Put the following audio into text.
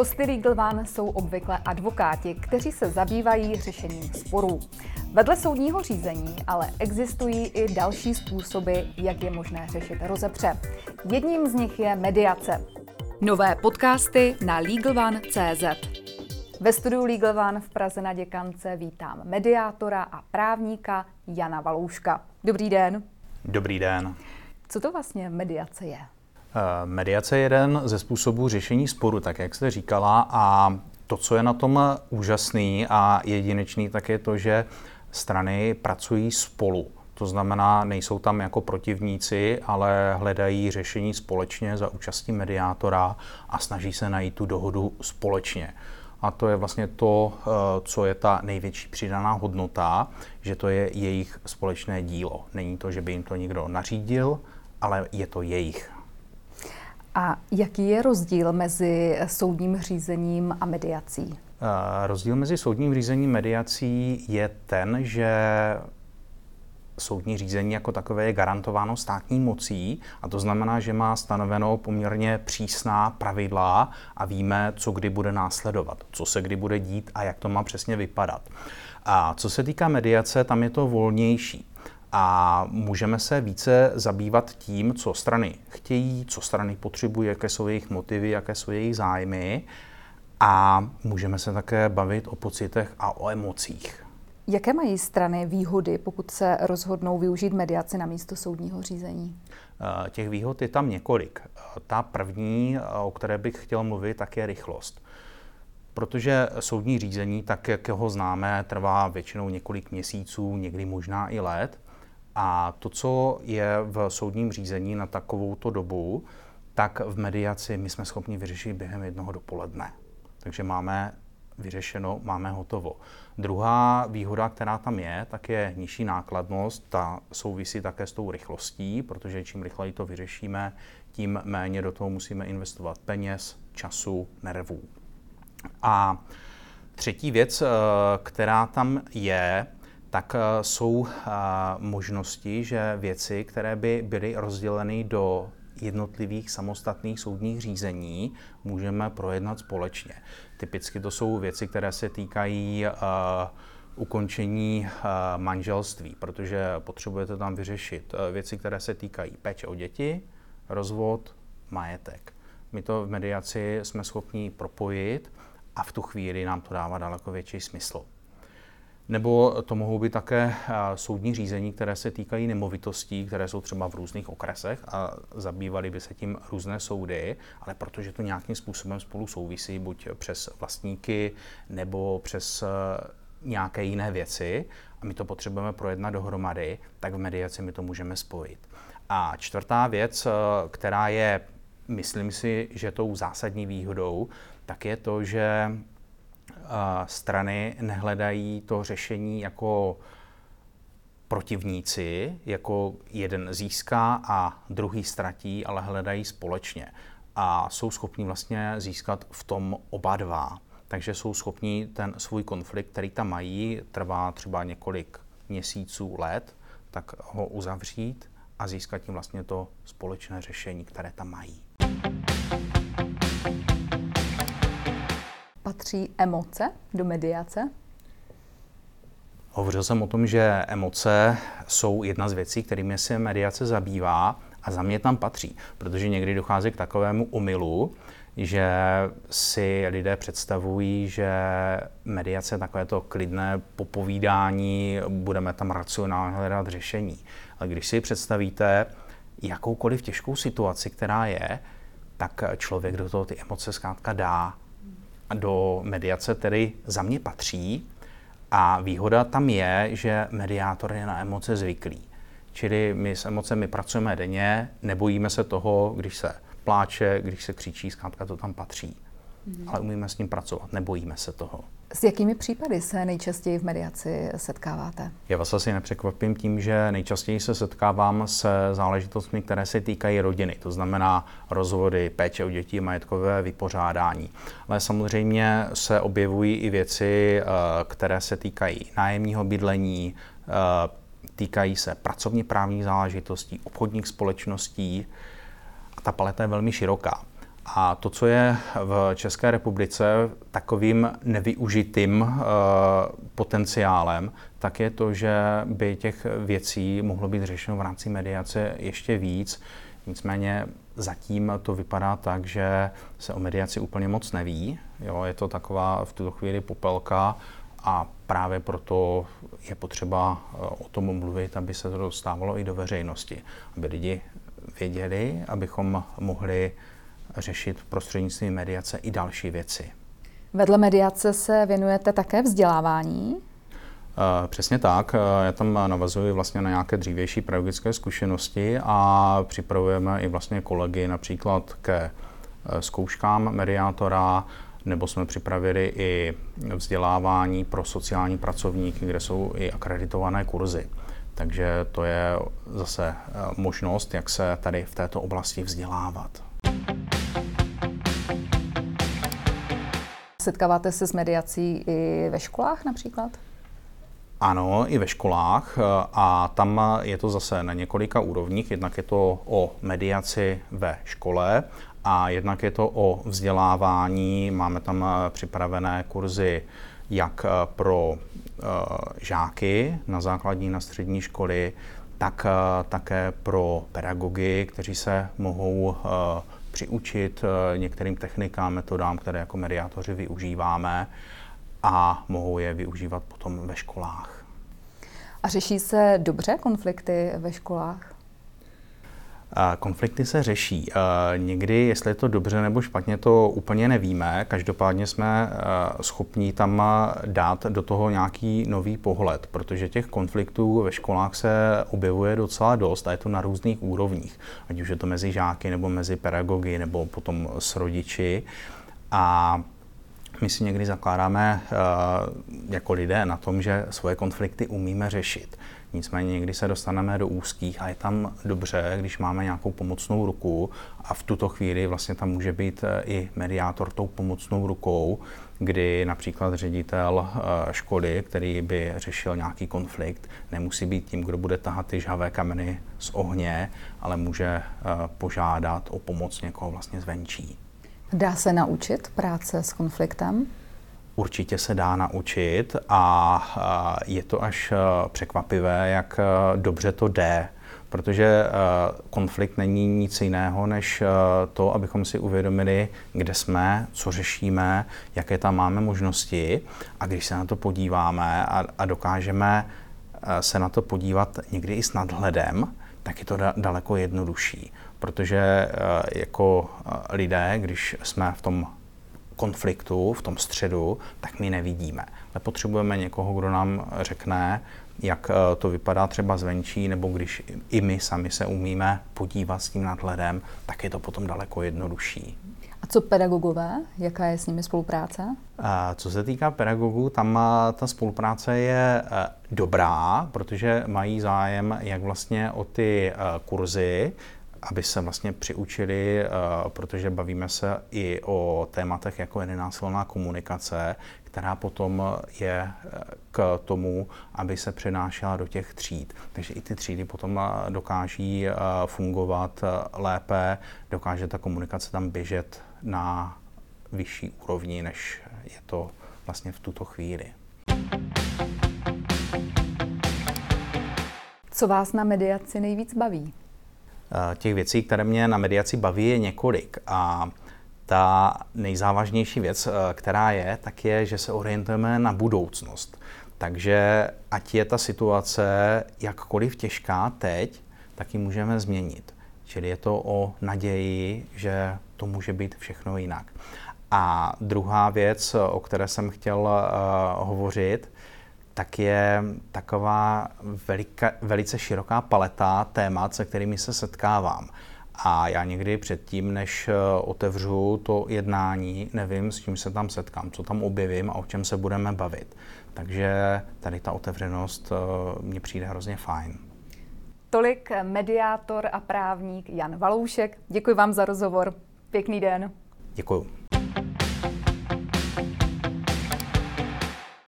Hosty Legal One jsou obvykle advokáti, kteří se zabývají řešením sporů. Vedle soudního řízení ale existují i další způsoby, jak je možné řešit rozepře. Jedním z nich je mediace. Nové podcasty na LegalOne.cz Ve studiu Legal One v Praze na Děkance vítám mediátora a právníka Jana Valouška. Dobrý den. Dobrý den. Co to vlastně mediace je? Eh, mediace je jeden ze způsobů řešení sporu, tak jak jste říkala, a to, co je na tom úžasný a jedinečný, tak je to, že strany pracují spolu. To znamená, nejsou tam jako protivníci, ale hledají řešení společně za účastí mediátora a snaží se najít tu dohodu společně. A to je vlastně to, eh, co je ta největší přidaná hodnota, že to je jejich společné dílo. Není to, že by jim to někdo nařídil, ale je to jejich. A jaký je rozdíl mezi soudním řízením a mediací? Rozdíl mezi soudním řízením a mediací je ten, že soudní řízení jako takové je garantováno státní mocí a to znamená, že má stanoveno poměrně přísná pravidla a víme, co kdy bude následovat, co se kdy bude dít a jak to má přesně vypadat. A co se týká mediace, tam je to volnější a můžeme se více zabývat tím, co strany chtějí, co strany potřebují, jaké jsou jejich motivy, jaké jsou jejich zájmy a můžeme se také bavit o pocitech a o emocích. Jaké mají strany výhody, pokud se rozhodnou využít mediaci na místo soudního řízení? Eh, těch výhod je tam několik. Eh, ta první, eh, o které bych chtěl mluvit, tak je rychlost. Protože soudní řízení, tak jak ho známe, trvá většinou několik měsíců, někdy možná i let. A to, co je v soudním řízení na takovouto dobu, tak v mediaci my jsme schopni vyřešit během jednoho dopoledne. Takže máme vyřešeno, máme hotovo. Druhá výhoda, která tam je, tak je nižší nákladnost. Ta souvisí také s tou rychlostí, protože čím rychleji to vyřešíme, tím méně do toho musíme investovat peněz, času, nervů. A třetí věc, eh, která tam je, tak eh, jsou eh, možnosti, že věci, které by byly rozděleny do jednotlivých samostatných soudních řízení, můžeme projednat společně. Typicky to jsou věci, které se týkají uh, ukončení manželství, protože potřebujete tam vyřešit věci, které se týkají péče o děti, rozvod, majetek. My to v mediaci jsme schopni propojit a v tu chvíli nám to dává daleko větší smysl. Nebo to mohou být také soudní řízení, které se týkají nemovitostí, které jsou třeba v různých okresech a zabývaly by se tím různé soudy, ale protože to nějakým způsobem spolu souvisí, buď přes vlastníky nebo přes nějaké jiné věci, a my to potřebujeme projednat dohromady, tak v mediaci my to můžeme spojit. A čtvrtá věc, která je, myslím si, že tou zásadní výhodou, tak je to, že strany nehledají to řešení jako protivníci, jako jeden získá a druhý ztratí, ale hledají společně. A jsou schopni vlastně získat v tom oba dva. Takže jsou schopni ten svůj konflikt, který tam mají, trvá třeba několik měsíců, let, tak ho uzavřít a získat tím vlastně to společné řešení, které tam mají. Patří emoce do mediace? Hovořil jsem o tom, že emoce jsou jedna z věcí, kterými se mediace zabývá a za mě tam patří, protože někdy dochází k takovému omylu, že si lidé představují, že mediace je takové to klidné popovídání, budeme tam racionálně hledat řešení. Ale když si představíte jakoukoliv těžkou situaci, která je, tak člověk do toho ty emoce zkrátka dá do mediace tedy za mě patří a výhoda tam je, že mediátor je na emoce zvyklý. Čili my s emocemi pracujeme denně, nebojíme se toho, když se pláče, když se křičí, zkrátka to tam patří. Mm. Ale umíme s ním pracovat, nebojíme se toho. S jakými případy se nejčastěji v mediaci setkáváte? Já vás asi nepřekvapím tím, že nejčastěji se setkávám se záležitostmi, které se týkají rodiny, to znamená rozvody, péče o děti, majetkové vypořádání. Ale samozřejmě se objevují i věci, eh, které se týkají nájemního bydlení, eh, týkají se pracovně právních záležitostí, obchodních společností a ta paleta je velmi široká. A to, co je v České republice takovým nevyužitým uh, potenciálem, tak je to, že by těch věcí mohlo být řešeno v rámci mediace ještě víc. Nicméně zatím to vypadá tak, že se o mediaci úplně moc neví. Jo, je to taková v tuto chvíli popelka a právě proto je potřeba eh, o tom mluvit, aby se to dostávalo i do veřejnosti, aby lidi věděli, abychom mohli řešit prostřednictvím mediace i další věci. Vedle mediace se věnujete také vzdělávání? Eh, přesně tak. Eh, já tam navazuji vlastně na nějaké dřívější pedagogické zkušenosti a připravujeme i vlastně kolegy například ke zkouškám mediátora, nebo jsme připravili i vzdělávání pro sociální pracovníky, kde jsou i akreditované kurzy. Takže to je zase eh, možnost, jak se tady v této oblasti vzdělávat. Setkáváte se s mediací i ve školách například? Ano, i ve školách eh, a tam je to zase na několika úrovních. Jednak je to o mediaci ve škole a jednak je to o vzdělávání. Máme tam eh, připravené kurzy jak eh, pro žáky na základní, na střední školy, tak také pro pedagogy, kteří se mohou přiučit některým technikám, metodám, které jako mediátoři využíváme a mohou je využívat potom ve školách. A řeší se dobře konflikty ve školách? Konflikty se řeší. Někdy, jestli je to dobře nebo špatně, to úplně nevíme. Každopádně jsme schopni tam dát do toho nějaký nový pohled, protože těch konfliktů ve školách se objevuje docela dost a je to na různých úrovních, ať už je to mezi žáky nebo mezi pedagogy nebo potom s rodiči. A my si někdy zakládáme jako lidé na tom, že svoje konflikty umíme řešit. Nicméně někdy se dostaneme do úzkých a je tam dobře, když máme nějakou pomocnou ruku a v tuto chvíli vlastně tam může být eh, i mediátor tou pomocnou rukou, kdy například ředitel eh, školy, který by řešil nějaký konflikt, nemusí být tím, kdo bude tahat ty žhavé kameny z ohně, ale může eh, požádat o pomoc někoho vlastně zvenčí. Dá se naučit práce s konfliktem? Určitě se dá naučit a je to až e, překvapivé, jak e, dobře to jde, protože e, konflikt není nic jiného, než to, abychom si uvědomili, kde jsme, co řešíme, jaké tam máme možnosti. A když se na to podíváme a, a dokážeme se na to podívat někdy i s nadhledem, tak je to daleko jednodušší, protože jako lidé, když jsme v tom konfliktu, v tom středu, tak my nevidíme. Ale potřebujeme někoho, kdo nám řekne, jak eh, to vypadá třeba zvenčí, nebo když i my sami se umíme podívat s tím nadhledem, tak je to potom daleko jednodušší. A co pedagogové? Jaká je s nimi spolupráce? Eh, co se týká pedagogů, tam eh, ta spolupráce je dobrá, protože mají zájem jak vlastně o ty kurzy, aby se vlastně přiučili, eh, protože bavíme se i o tématech, jako je nenásilná komunikace, která potom je eh, k tomu, aby se přenášela do těch tříd. Takže i ty třídy potom eh, dokáží fungovat lépe, dokáže ta komunikace tam běžet na vyšší úrovni, než je to vlastně v tuto chvíli. Co vás na mediaci nejvíc baví? Eh, těch věcí, které mě na mediaci baví, je několik. A ta nejzávažnější věc, eh, která je, tak je, že se orientujeme na budoucnost. Takže ať je ta situace jakkoliv těžká teď, tak ji můžeme změnit. Čili je to o naději, že to může být všechno jinak. A druhá věc, o které jsem chtěl uh, hovořit, tak je taková velika, velice široká paleta témat, se kterými se setkávám. A já někdy předtím, než eh, otevřu to jednání, nevím, s čím se tam setkám, co tam objevím a o čem se budeme bavit. Takže tady ta otevřenost eh, mně přijde hrozně fajn. Tolik mediátor a právník Jan Valoušek. Děkuji vám za rozhovor. Pěkný den. Děkuji.